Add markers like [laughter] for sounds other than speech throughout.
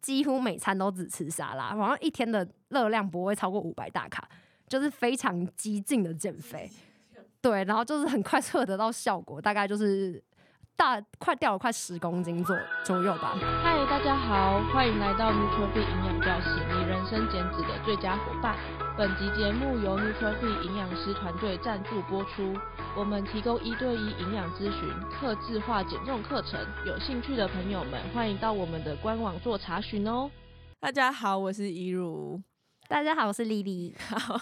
几乎每餐都只吃沙拉，好像一天的热量不会超过五百大卡，就是非常激进的减肥。对，然后就是很快速的得到效果，大概就是大快掉了快十公斤左左右吧。嗨，大家好，欢迎来到 Nuture Fit 营养教室，生减脂的最佳伙伴。本集节目由 Nuture Fit 营养师团队赞助播出。我们提供一对一营养咨询、客制化减重课程，有兴趣的朋友们欢迎到我们的官网做查询哦。大家好，我是怡如。大家好，我是丽丽。好，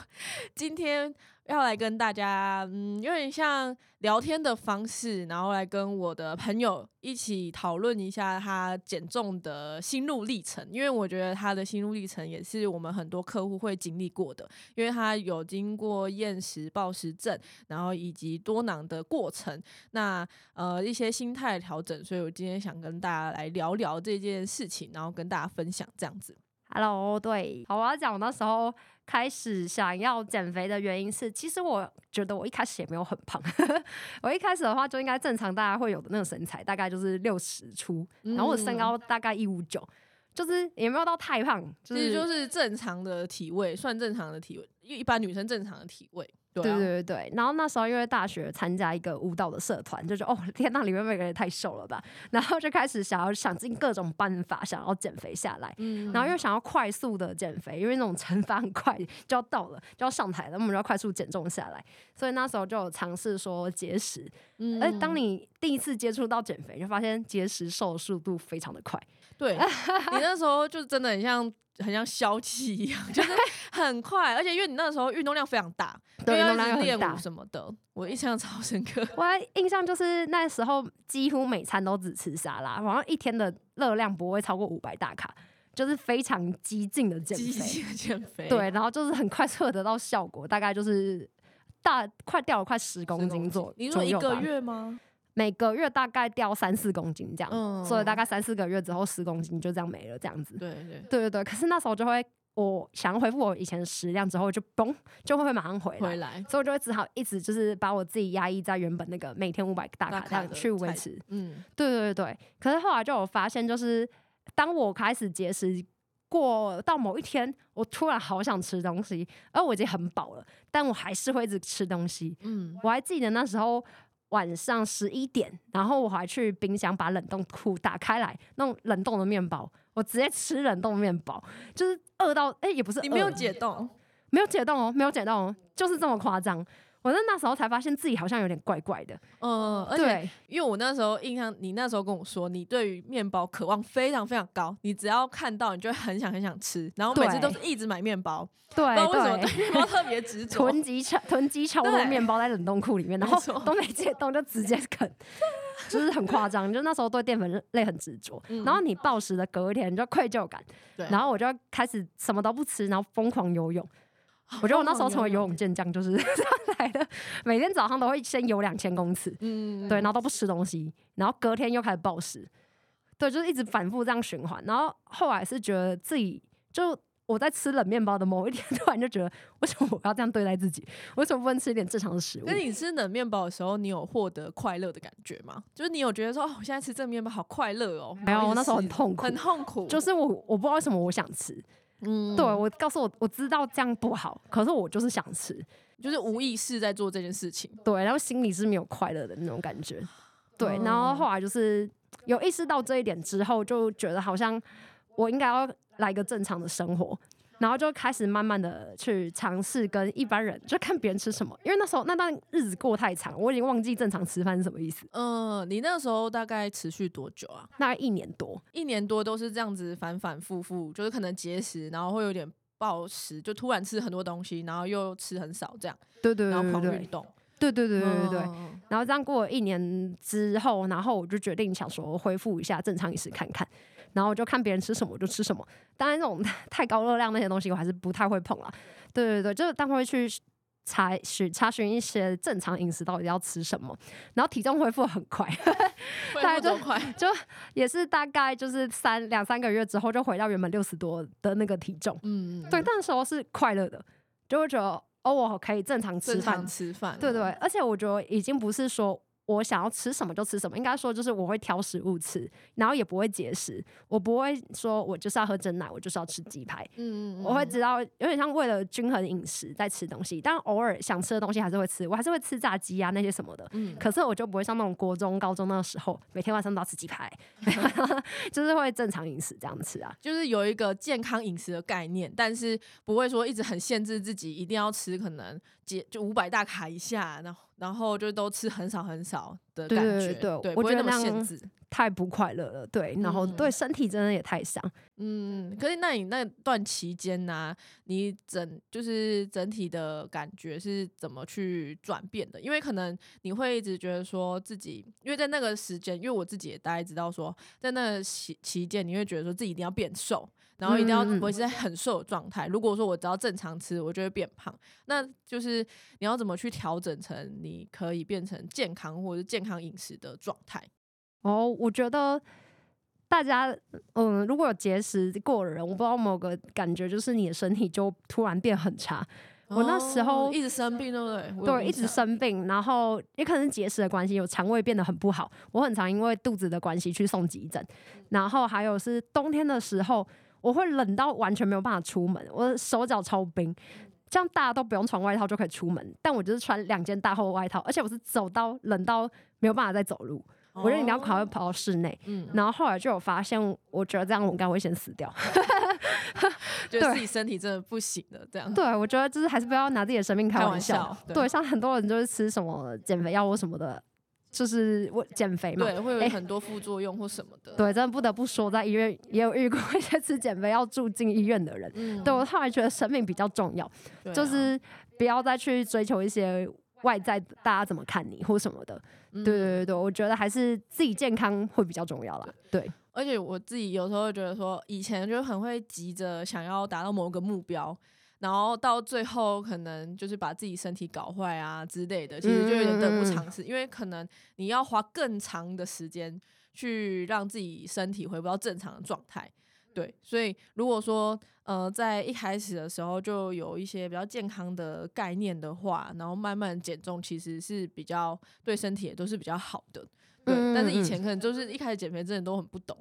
今天要来跟大家，嗯，有点像聊天的方式，然后来跟我的朋友一起讨论一下他减重的心路历程。因为我觉得他的心路历程也是我们很多客户会经历过的，因为他有经过厌食暴食症，然后以及多囊的过程，那呃一些心态调整，所以我今天想跟大家来聊聊这件事情，然后跟大家分享这样子。Hello，对，好，我要讲我那时候开始想要减肥的原因是，其实我觉得我一开始也没有很胖，[laughs] 我一开始的话就应该正常大家会有的那种身材，大概就是六十出，然后我身高大概一五九，就是也没有到太胖，就是、其实就是正常的体位，算正常的体位，一般女生正常的体位。对，对对对，然后那时候因为大学参加一个舞蹈的社团，就觉得哦天呐，里面每个人也太瘦了吧，然后就开始想要想尽各种办法，想要减肥下来。嗯，然后又想要快速的减肥，因为那种惩罚很快就要到了，就要上台了，我们就要快速减重下来。所以那时候就有尝试说节食。嗯，而当你第一次接触到减肥，就发现节食瘦的速度非常的快。对，你那时候就真的很像。很像消气一样，[laughs] 就是很快，而且因为你那个时候运动量非常大，对，运动量练舞什么的，我印象超深刻。我还印象就是那时候几乎每餐都只吃沙拉，好像一天的热量不会超过五百大卡，就是非常激进的减肥，减肥。对，然后就是很快速的得到效果，大概就是大快掉了快十公斤左右。你说一个月吗？每个月大概掉三四公斤这样，嗯、所以大概三四个月之后十公斤就这样没了这样子。对对对对对。可是那时候就会，我想要恢复我以前的食量之后，就 [laughs] 嘣就会马上回来，回来，所以我就会只好一直就是把我自己压抑在原本那个每天五百大卡这样去维持。嗯，对对对。可是后来就有发现，就是当我开始节食过到某一天，我突然好想吃东西，而我已经很饱了，但我还是会一直吃东西。嗯，我还记得那时候。晚上十一点，然后我还去冰箱把冷冻库打开来，那种冷冻的面包，我直接吃冷冻面包，就是饿到哎、欸，也不是，你没有解冻，没有解冻哦，没有解冻哦，就是这么夸张。我在那时候才发现自己好像有点怪怪的，嗯，而且对。因为我那时候印象，你那时候跟我说，你对于面包渴望非常非常高，你只要看到，你就会很想很想吃，然后每次都是一直买面包，对，不知道为什么对。面包特别执着，囤积超囤积超多面包在冷冻库里面，然后 [laughs] 都没解冻就直接啃，就是很夸张，就那时候对淀粉类很执着，嗯、然后你暴食的隔一天你就愧疚感，对。然后我就开始什么都不吃，然后疯狂游泳。我觉得我那时候成为游泳健将就是这样来的，每天早上都会先游两千公尺，嗯，对，然后都不吃东西，然后隔天又开始暴食，对，就是一直反复这样循环。然后后来是觉得自己，就我在吃冷面包的某一天，突然就觉得，为什么我要这样对待自己？为什么不能吃一点正常的食物？那你吃冷面包的时候，你有获得快乐的感觉吗？就是你有觉得说，哦，我现在吃这个面包好快乐哦？没有，我那时候很痛苦，很痛苦，就是我我不知道为什么我想吃。嗯，对，我告诉我，我知道这样不好，可是我就是想吃，就是无意识在做这件事情。对，然后心里是没有快乐的那种感觉。对，然后后来就是有意识到这一点之后，就觉得好像我应该要来个正常的生活。然后就开始慢慢的去尝试跟一般人，就看别人吃什么，因为那时候那段日子过太长，我已经忘记正常吃饭是什么意思。嗯，你那时候大概持续多久啊？大概一年多，一年多都是这样子反反复复，就是可能节食，然后会有点暴食，就突然吃很多东西，然后又吃很少这样。对对对对对。然后狂运动。对对对对对对。嗯、然后这样过了一年之后，然后我就决定想说恢复一下正常饮食看看。然后我就看别人吃什么我就吃什么，当然那种 [laughs] 太高热量那些东西我还是不太会碰了。对对对，就是当会去查询查询一些正常饮食到底要吃什么，然后体重恢复很快，[laughs] 恢复多快？就也是大概就是三两三个月之后就回到原本六十多的那个体重。嗯，对，那时候是快乐的，就会觉得哦，我可以正常吃饭，吃饭。对对，而且我觉得已经不是说。我想要吃什么就吃什么，应该说就是我会挑食物吃，然后也不会节食。我不会说我就是要喝真奶，我就是要吃鸡排。嗯，嗯，嗯，我会知道有点像为了均衡饮食在吃东西，但偶尔想吃的东西还是会吃，我还是会吃炸鸡啊那些什么的。嗯，可是我就不会像那种国中、高中那个时候，每天晚上都要吃鸡排，[laughs] 就是会正常饮食这样吃啊，就是有一个健康饮食的概念，但是不会说一直很限制自己一定要吃可能。就五百大卡以下，然后然后就都吃很少很少的感觉，对，对，对，对，我觉得那样限制太不快乐了，对，然后对身体真的也太伤，嗯，可是那你那段期间呢、啊，你整就是整体的感觉是怎么去转变的？因为可能你会一直觉得说自己，因为在那个时间，因为我自己也大概知道说，在那个期期间，你会觉得说自己一定要变瘦。然后一定要维持在很瘦的状态。如果说我只要正常吃，我就会变胖。那就是你要怎么去调整成你可以变成健康或者是健康饮食的状态？哦，我觉得大家嗯，如果有节食过的人，我不知道某个感觉，就是你的身体就突然变很差。我那时候、哦、一直生病，对不对？对，一直生病，然后也可能是节食的关系，有肠胃变得很不好。我很常因为肚子的关系去送急诊，然后还有是冬天的时候。我会冷到完全没有办法出门，我的手脚超冰，这样大家都不用穿外套就可以出门，但我就是穿两件大厚外套，而且我是走到冷到没有办法再走路，哦、我觉得一定要跑会跑到室内，嗯、然后后来就有发现，我觉得这样我应该会先死掉，[laughs] 觉得自己身体真的不行了，这样，对，我觉得就是还是不要拿自己的生命开玩笑，玩笑对，对，像很多人就是吃什么减肥药或什么的。就是我减肥嘛，对，会有很多副作用或什么的。欸、对，真的不得不说，在医院也有遇过一些吃减肥要住进医院的人。嗯，对我后来觉得生命比较重要，啊、就是不要再去追求一些外在大家怎么看你或什么的。嗯、对对对对，我觉得还是自己健康会比较重要啦。对，对而且我自己有时候会觉得说，以前就很会急着想要达到某个目标。然后到最后，可能就是把自己身体搞坏啊之类的，其实就有点得不偿失。嗯嗯嗯，因为可能你要花更长的时间去让自己身体回不到正常的状态。对，所以如果说呃在一开始的时候就有一些比较健康的概念的话，然后慢慢减重，其实是比较对身体也都是比较好的。对，但是以前可能就是一开始减肥真的都很不懂。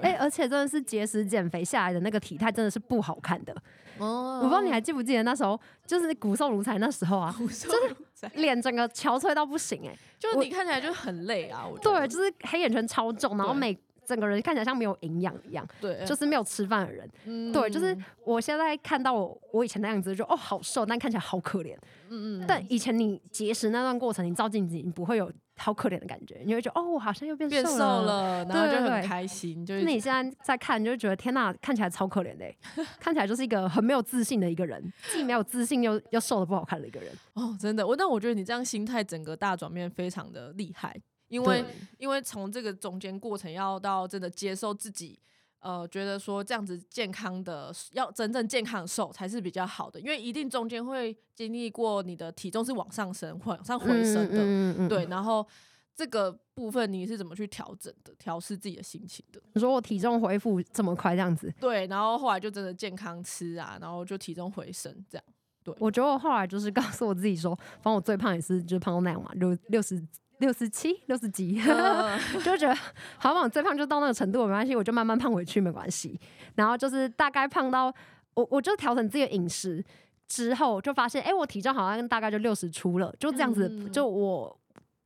哎、欸，而且真的是节食减肥下来的那个体态真的是不好看的。哦，我不知道你还记不记得那时候，就是骨瘦如柴那时候啊，[laughs] 就是脸整个憔悴到不行哎、欸，就是你看起来就很累啊。我对，就是黑眼圈超重，然后每整个人看起来像没有营养一样，对，就是没有吃饭的人。嗯，对，就是我现在看到我我以前的样子就，就哦好瘦，但看起来好可怜。嗯嗯。但以前你节食那段过程，你照镜子，你不会有。好可怜的感觉，你会觉得哦，我好像又变瘦了，变瘦了，[laughs] 然后就很开心。就是你现在在看，你就觉得天哪，看起来超可怜的，[laughs] 看起来就是一个很没有自信的一个人，既没有自信又又瘦的不好看的一个人。哦，真的，我但我觉得你这样心态整个大转变非常的厉害，因为因为从这个中间过程要到真的接受自己。呃，觉得说这样子健康的，要真正健康瘦才是比较好的，因为一定中间会经历过你的体重是往上升、往上回升的，嗯嗯嗯、对。然后这个部分你是怎么去调整的、调试自己的心情的？你说我体重恢复这么快，这样子？对，然后后来就真的健康吃啊，然后就体重回升这样。对，我觉得我后来就是告诉我自己说，反正我最胖也是就是胖到那样嘛，六六十。六十七、六十几，[laughs] 就觉得好像最胖就到那个程度没关系，我就慢慢胖回去没关系。然后就是大概胖到我，我就调整自己的饮食之后，就发现哎、欸，我体重好像大概就六十出了，就这样子。嗯、就我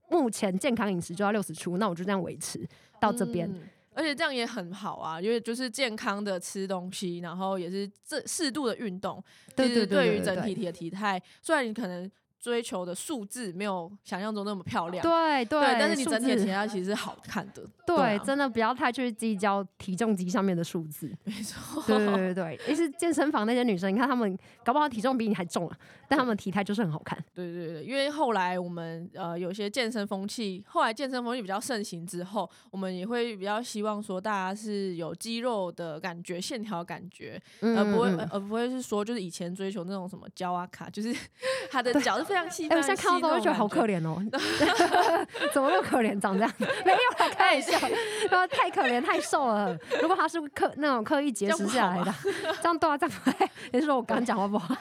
目前健康饮食就要六十出，那我就这样维持到这边、嗯。而且这样也很好啊，因为就是健康的吃东西，然后也是这适度的运动，对对对于整体体的体态，虽然你可能。追求的数字没有想象中那么漂亮，对对，对，但是你整体的体态其实是好看的，[laughs] 对，真的不要太去计较体重机上面的数字，没错，对对对对，其实健身房那些女生，你看她们搞不好体重比你还重啊，但她们体态就是很好看，对对对，因为后来我们呃有些健身风气，后来健身风气比较盛行之后，我们也会比较希望说大家是有肌肉的感觉、线条感觉，而不会而不会是说就是以前追求那种什么胶啊卡，就是 [laughs] 她的 [laughs] 脚是非常。哎、欸，我现在看到之后觉得好可怜哦，[laughs] 怎么那么可怜，长这样？[laughs] 没有啦，开玩笑，[laughs] 说太可怜，太瘦了。如果他是刻那种刻意节食下来的，这样对啊，这样也是说我刚刚讲话不好。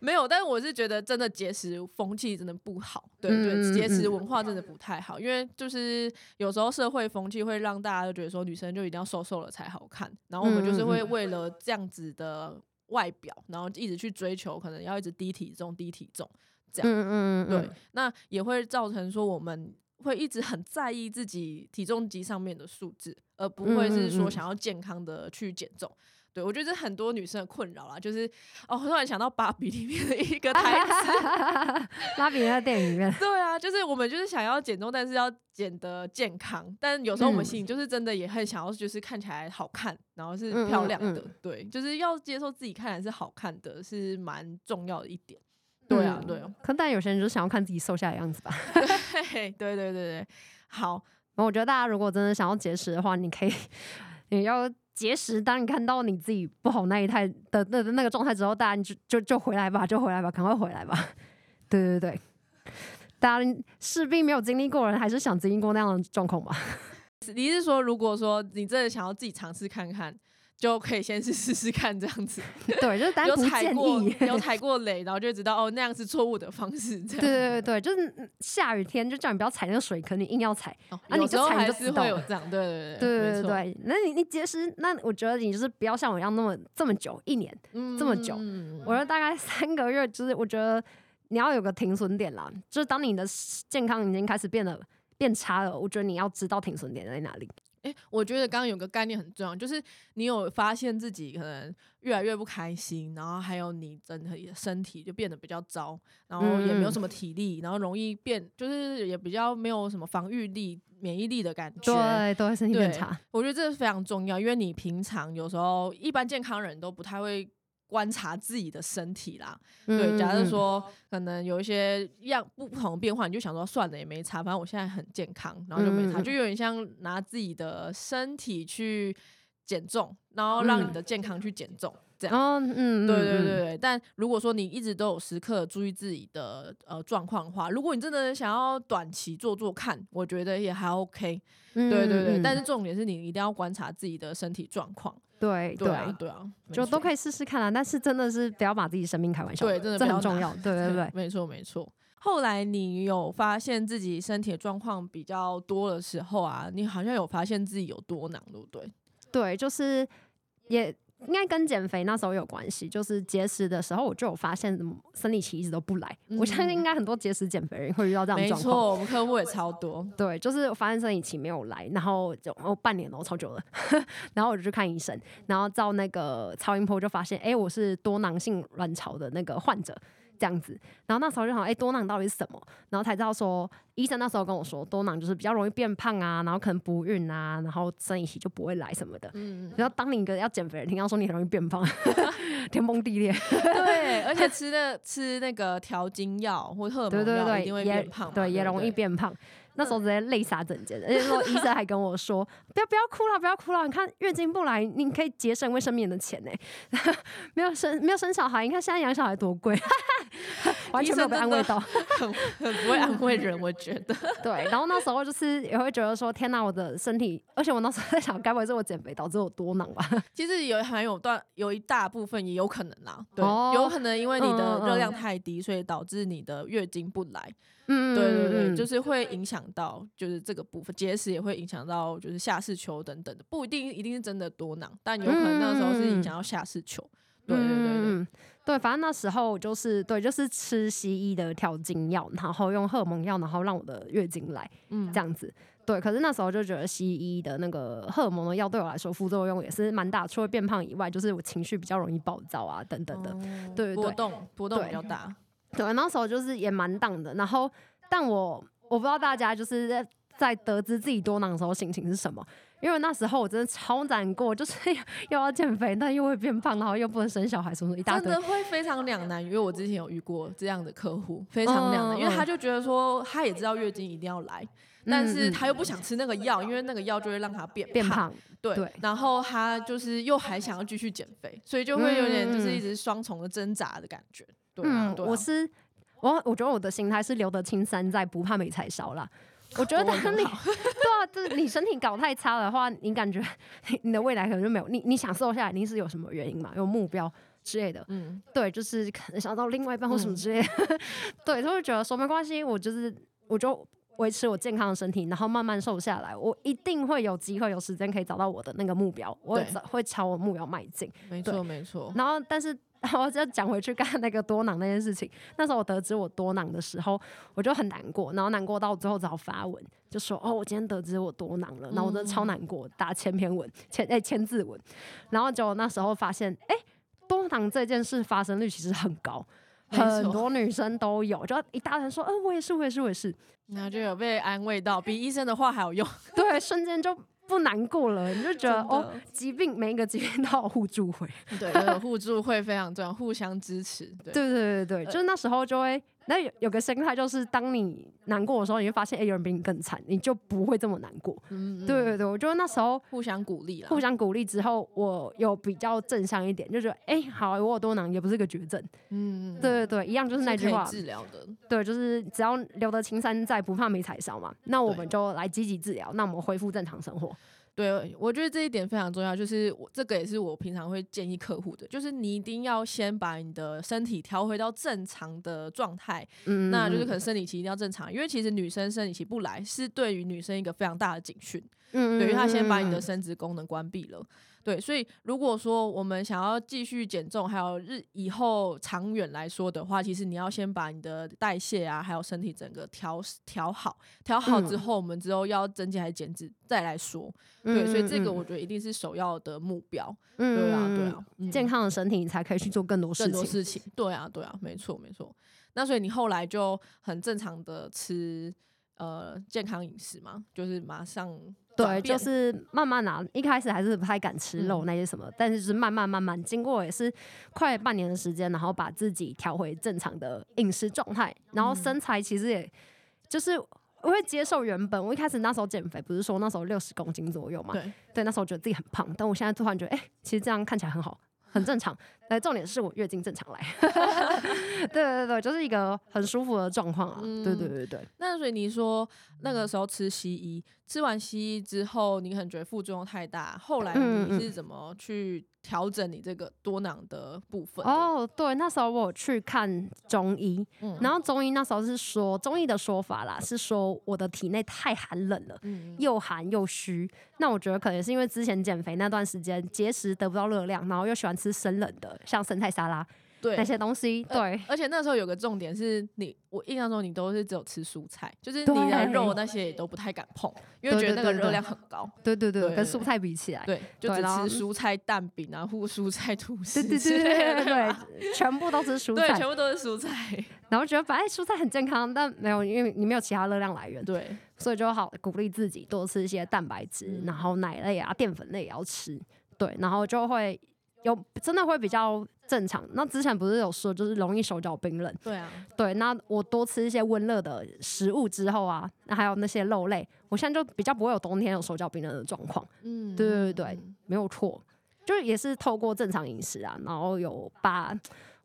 没有，但是我是觉得真的节食风气真的不好，对对，节食文化真的不太好，因为就是有时候社会风气会让大家都觉得说女生就一定要瘦瘦了才好看，然后我们就是会为了这样子的外表，然后一直去追求，可能要一直低体重、低体重这样，嗯嗯对，那也会造成说我们会一直很在意自己体重机上面的数字，而不会是说想要健康的去减重。对，我觉得这很多女生的困扰啦，就是哦，突然想到芭比里面的一个台词，[laughs] 芭比在电影里面。[laughs] 对啊，就是我们就是想要减重，但是要减得健康，但有时候我们心里就是真的也很想要，就是看起来好看，然后是漂亮的。嗯嗯嗯对，就是要接受自己看来是好看的，是蛮重要的一点。对啊，对啊。可但有些人就想要看自己瘦下来的样子吧。[laughs] 对对对对对，好。我觉得大家如果真的想要节食的话，你可以，你要。节食，当你看到你自己不好那一态的那那个状态之后，大家就就就回来吧，就回来吧，赶快回来吧。对对对，大家是并没有经历过人，还是想经历过那样的状况吧？[laughs] 你是说，如果说你真的想要自己尝试看看？就可以先试试试看这样子，[laughs] 对，就是单独建议有 [laughs] 踩过雷，然后就知道哦，那样是错误的方式。对对对对，就是下雨天就叫你不要踩那个水坑，你硬要踩，哦、啊，你就踩就知道有。这样，对对对对对对，那你你节食，那我觉得你就是不要像我一样那么这么久，一年、嗯、这么久，我觉得大概三个月，就是我觉得你要有个停损点啦，就是当你的健康已经开始变得变差了，我觉得你要知道停损点在哪里。哎、欸，我觉得刚刚有个概念很重要，就是你有发现自己可能越来越不开心，然后还有你整体身体就变得比较糟，然后也没有什么体力，嗯、然后容易变，就是也比较没有什么防御力、免疫力的感觉，对，都会身体变差。我觉得这是非常重要，因为你平常有时候一般健康人都不太会。观察自己的身体啦，嗯、对，假如说可能有一些样不同的变化，你就想说算了也没差，反正我现在很健康，然后就没差，嗯、就有点像拿自己的身体去减重，然后让你的健康去减重。嗯这样，嗯，嗯，对对对对。但如果说你一直都有时刻注意自己的呃状况的话，如果你真的想要短期做做看，我觉得也还 OK。对对对。但是重点是你一定要观察自己的身体状况。对对啊，对啊，就都可以试试看啊。但是真的是不要把自己生命开玩笑，[laughs] 对，真的这很重要。对对对，没错没错。后来你有发现自己身体的状况比较多的时候啊，你好像有发现自己有多囊，对不对？对，就是也。应该跟减肥那时候有关系，就是节食的时候我就有发现，生理期一直都不来。嗯、我相信应该很多节食减肥人会遇到这样的状况。没错，我们客户也超多。对，就是我发现生理期没有来，然后就哦半年了，超久了。[laughs] 然后我就去看医生，然后照那个超音波就发现，哎、欸，我是多囊性卵巢的那个患者。这样子，然后那时候就想，哎、欸，多囊到底是什么？然后才知道说，医生那时候跟我说，多囊就是比较容易变胖啊，然后可能不孕啊，然后生理期就不会来什么的。嗯，然后当你一个要减肥的人听到说你很容易变胖，[laughs] 天崩地裂。对，而且吃的 [laughs] 吃那个调经药或荷尔蒙药一定会变胖，对，也容易变胖。那时候直接泪洒整间，而且说医生还跟我说：“不要不要哭了，不要哭了，你看月经不来，你可以节省卫生棉的钱呢。[laughs] 没有生没有生小孩，你看现在养小孩多贵，完全没有被安慰到，很很不会安慰人，我觉得。[laughs] 对，然后那时候就是也会觉得说，天哪，我的身体，而且我那时候在想，该不会是我减肥导致我多囊吧？[laughs] 其实有还有段有一大部分也有可能啦，对，哦、有可能因为你的热量太低，所以导致你的月经不来。嗯，对对对，就是会影响到，就是这个部分节食也会影响到，就是下视球等等的，不一定一定是真的多囊，但有可能那个时候是影响到下视球。对对对对，对，对，反正那时候就是对，就是吃西医的调经药，然后用荷尔蒙药，然后让我的月经来，嗯，这样子。对，可是那时候就觉得西医的那个荷尔蒙的药对我来说副作用也是蛮大，除了变胖以外，就是我情绪比较容易暴躁啊，等等的，对对对，波动波动比较大。对，那时候就是也蛮荡的，然后，但我我不知道大家就是在在得知自己多囊的时候心情是什么，因为那时候我真的超难过，就是又要减肥，但又会变胖，然后又不能生小孩，什么一大堆，真的会非常两难。因为我之前有遇过这样的客户，非常两难，嗯、因为他就觉得说他也知道月经一定要来，嗯、但是他又不想吃那个药，因为那个药就会让他变胖，变胖，对，对。然后他就是又还想要继续减肥，所以就会有点就是一直双重的挣扎的感觉。对啊、嗯，对啊、我是我，我觉得我的心态是留得青山在，不怕没柴烧啦。我觉得当你 [laughs] 对啊，就是你身体搞太差的话，你感觉 [laughs] 你的未来可能就没有你，你想瘦下来，你是有什么原因嘛？有目标之类的，嗯，对，就是可能想到另外一半或什么之类的，嗯、[laughs] 对，他会觉得说没关系，我就是我就维持我健康的身体，然后慢慢瘦下来，我一定会有机会有时间可以找到我的那个目标，我会会朝我目标迈进，没错没错。然后，但是。然后就讲回去干那个多囊那件事情。那时候我得知我多囊的时候，我就很难过，然后难过到最后只好发文，就说：“哦，我今天得知我多囊了。”然后我真的超难过，打千篇文，千哎千字文。然后就那时候发现，哎，多囊这件事发生率其实很高，很多女生都有，就一大人说：“嗯，我也是，我也是，我也是。”然后就有被安慰到，比医生的话还有用。[laughs] 对，瞬间就。不难过了，你就觉得哦，疾病每一个疾病都有互助会，对，互助会非常重要，互相支持。对，[laughs] 对对对对，就是那时候就会。那有有个心态，就是当你难过的时候，你会发现，哎、欸，有人比你更惨，你就不会这么难过。嗯，嗯，对对对，我觉得那时候互相鼓励了，互相鼓励之后，我有比较正向一点，就觉得，哎、欸，好，我有多囊也不是个绝症。嗯嗯，对对对，一样就是那句话，治疗的，对，就是只要留得青山在，不怕没柴烧嘛。那我们就来积极治疗，那我们恢复正常生活。对，我觉得这一点非常重要，就是我这个也是我平常会建议客户的，就是你一定要先把你的身体调回到正常的状态，嗯，那就是可能生理期一定要正常，因为其实女生生理期不来是对于女生一个非常大的警讯，嗯，等于她先把你的生殖功能关闭了。对，所以如果说我们想要继续减重，还有日以后长远来说的话，其实你要先把你的代谢啊，还有身体整个调调好，调好之后，我们之后要增肌还是减脂再来说。对，嗯、所以这个我觉得一定是首要的目标。嗯，对啊，对啊，嗯、健康的身体你才可以去做更多事情。更多事情，对啊，对啊，没错，没错。那所以你后来就很正常的吃呃健康饮食嘛，就是马上。对，就是慢慢拿，一开始还是不太敢吃肉那些什么，嗯、但是就是慢慢慢慢，经过也是快半年的时间，然后把自己调回正常的饮食状态，然后身材其实也就是我会接受原本我一开始那时候减肥，不是说那时候六十公斤左右嘛，对，对，那时候觉得自己很胖，但我现在突然觉得，哎、欸，其实这样看起来很好。很正常，但重点是我月经正常来，[laughs] 对对对，就是一个很舒服的状况啊。嗯、对对对对。那所以你说那个时候吃西医，吃完西医之后，你可能觉得副作用太大，后来你是怎么去？调整你这个多囊的部分哦，oh, 对，那时候我有去看中医，嗯、然后中医那时候是说，中医的说法啦，是说我的体内太寒冷了，嗯、又寒又虚。那我觉得可能是因为之前减肥那段时间节食得不到热量，然后又喜欢吃生冷的，像生菜沙拉。对那些东西，对、呃，而且那时候有个重点是你，我印象中你都是只有吃蔬菜，就是你的肉那些也都不太敢碰，因为觉得那个热量很高。对对对，跟蔬菜比起来，对，就只吃蔬菜蛋饼啊，或蔬菜吐司，对对 [laughs] 对对，全部都是蔬菜，全部都是蔬菜。然后觉得反正蔬菜很健康，但没有，因为你没有其他热量来源，对，所以就好鼓励自己多吃一些蛋白质，然后奶类啊、淀粉类也要吃，对，然后就会。有真的会比较正常。那之前不是有说，就是容易手脚冰冷。对啊，对。那我多吃一些温热的食物之后啊，那还有那些肉类，我现在就比较不会有冬天有手脚冰冷的状况。嗯，对对对，没有错，就是也是透过正常饮食啊，然后有把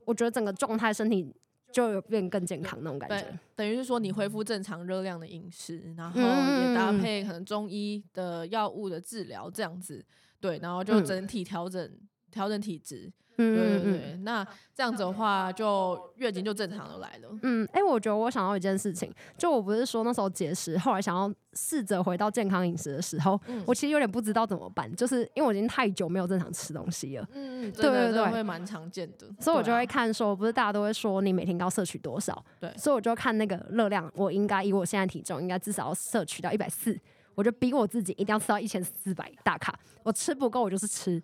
我觉得整个状态身体就有变更健康那种感觉。等于是说你恢复正常热量的饮食，然后也搭配可能中医的药物的治疗这样子，对，然后就整体调整。调整体质，嗯，对对对，那这样子的话，就月经就正常的来了。嗯，哎、欸，我觉得我想到一件事情，就我不是说那时候节食，后来想要试着回到健康饮食的时候，嗯、我其实有点不知道怎么办，就是因为我已经太久没有正常吃东西了。嗯嗯，对对对，会蛮常见的。所以我就会看说，不是大家都会说你每天要摄取多少？对，所以我就看那个热量，我应该以我现在体重，应该至少要摄取到一百四，我就逼我自己一定要吃到一千四百大卡，我吃不够我就是吃。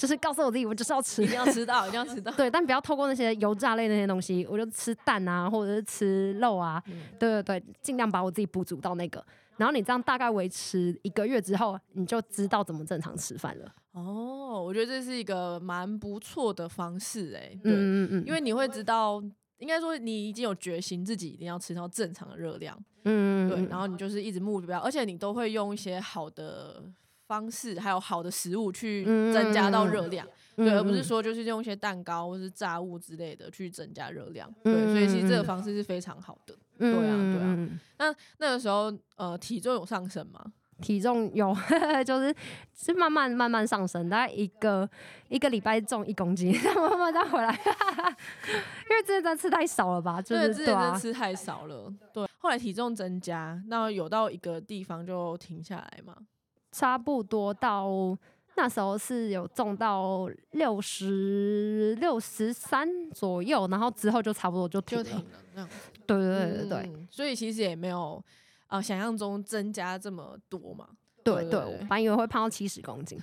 就是告诉我自己，我就是要吃，一定要吃到，一定要吃到。[laughs] 对，但不要透过那些油炸类那些东西，我就吃蛋啊，或者是吃肉啊。嗯、对对对，尽量把我自己补足到那个。然后你这样大概维持一个月之后，你就知道怎么正常吃饭了。哦，我觉得这是一个蛮不错的方式哎、欸。对，嗯嗯嗯，因为你会知道，应该说你已经有决心，自己一定要吃到正常的热量。嗯，嗯，嗯，对，然后你就是一直目标，而且你都会用一些好的。方式还有好的食物去增加到热量，嗯、对，而不是说就是用一些蛋糕或是炸物之类的去增加热量。对，所以其实这个方式是非常好的。对啊，对啊。那那个时候，呃，体重有上升吗？体重有，[laughs] 就是是慢慢慢慢上升，大概一个一个礼拜重一公斤，[laughs] 慢慢再回来。[laughs] 因为之前真的吃太少了吧？就是、对，之前真的吃太少了。对，后来体重增加，那有到一个地方就停下来嘛？差不多到那时候是有重到六十六十三左右，然后之后就差不多就停了。就停了，这样子。对对对对对、嗯，所以其实也没有。啊、呃，想象中增加这么多嘛？对对，我本来以为会胖到七十公斤，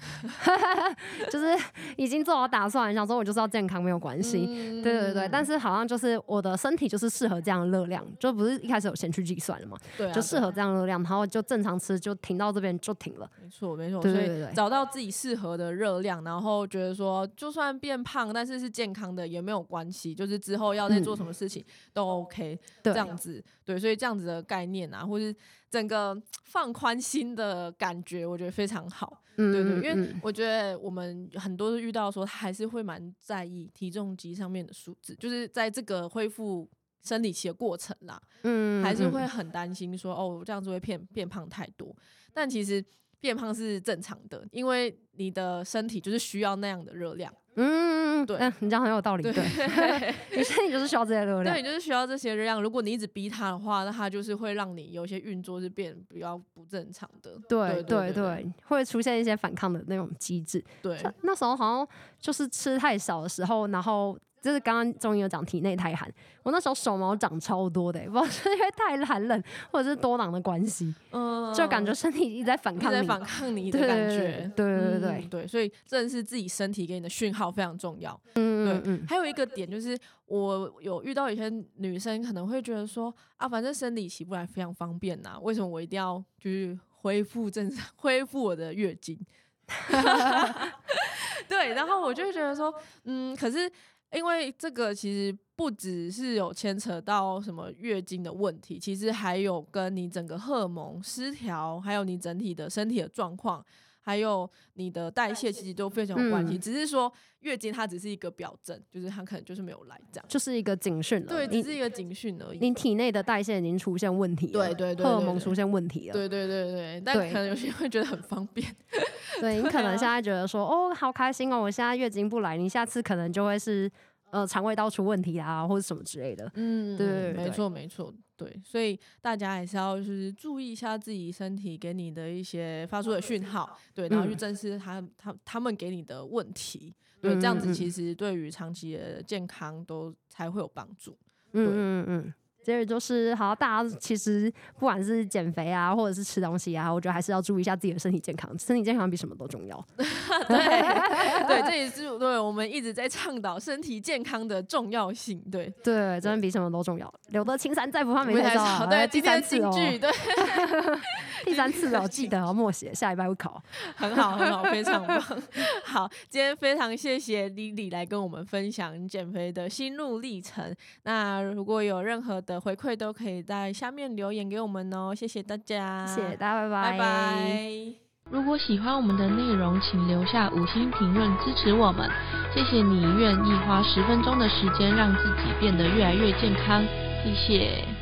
[laughs] 就是已经做好打算，想说我就是要健康，没有关系。嗯、对对对，但是好像就是我的身体就是适合这样的热量，就不是一开始有先去计算了嘛？对、啊，就适合这样热量，然后就正常吃，就停到这边就停了。没错没错，所以找到自己适合的热量，然后觉得说就算变胖，但是是健康的也没有关系，就是之后要再做什么事情都 OK，、嗯、这样子对，对，所以这样子的概念啊，或是。整个放宽心的感觉，我觉得非常好。嗯，对对，因为我觉得我们很多都遇到说，他还是会蛮在意体重机上面的数字，就是在这个恢复生理期的过程啦，嗯，还是会很担心说，哦，这样子会变变胖太多。但其实变胖是正常的，因为你的身体就是需要那样的热量。嗯，对，嗯，你这样很有道理。对，女生 [laughs] [laughs] 你就是需要这些热量，对，你就是需要这些热量。如果你一直逼他的话，那他就是会让你有一些运作是变比较不正常的。对对对，会出现一些反抗的那种机制。对，那时候好像就是吃太少的时候，然后。就是刚刚中医有讲体内太寒，我那时候手毛长超多的，欸，不知道是因为太寒冷，或者是多囊的关系，嗯，就感觉身体一直在反抗你，在反抗你的感觉，对对对对，嗯、对，所以认识自己身体给你的讯号非常重要。嗯对嗯，还有一个点就是，我有遇到一些女生可能会觉得说啊，反正生理期不来非常方便呐，为什么我一定要就是恢复正常，[laughs] 恢复我的月经？[laughs] 对，然后我就觉得说，嗯，可是。因为这个其实不只是有牵扯到什么月经的问题，其实还有跟你整个荷尔蒙失调，还有你整体的身体的状况，还有你的代谢，其实都非常有关系。嗯、只是说月经它只是一个表征，就是它可能就是没有来这样，就是一个警讯了。对，只是一个警讯而已。你体内的代谢已经出现问题了，对对对，荷尔蒙出现问题了。对对对对，但可能有些人会觉得很方便。[laughs] 对，你可能现在觉得说，哦，好开心哦，我现在月经不来，你下次可能就会是呃肠胃道出问题啊，或者什么之类的。嗯，对，没错没错，对，所以大家还是要就是注意一下自己身体给你的一些发出的讯号，对，然后去正视他他他们给你的问题，对，这样子其实对于长期的健康都才会有帮助。嗯嗯嗯。接着就是，好，大家其实不管是减肥啊，或者是吃东西啊，我觉得还是要注意一下自己的身体健康。身体健康比什么都重要。[laughs] 对，对，这也是对我们一直在倡导身体健康的重要性。对，对，真的比什么都重要。留得青山在，不怕没柴烧。对，第三次哦，对，[laughs] [laughs] 第三次了，记得要默写，下礼拜会考。很好，很好，非常棒。[laughs] 好，今天非常谢谢 Lily 来跟我们分享减肥的心路历程。那如果有任何的回馈都可以在下面留言给我们哦，谢谢大家，谢谢大家，拜拜，拜拜。如果喜欢我们的内容，请留下五星评论支持我们，谢谢你愿意花十分钟的时间让自己变得越来越健康，谢谢。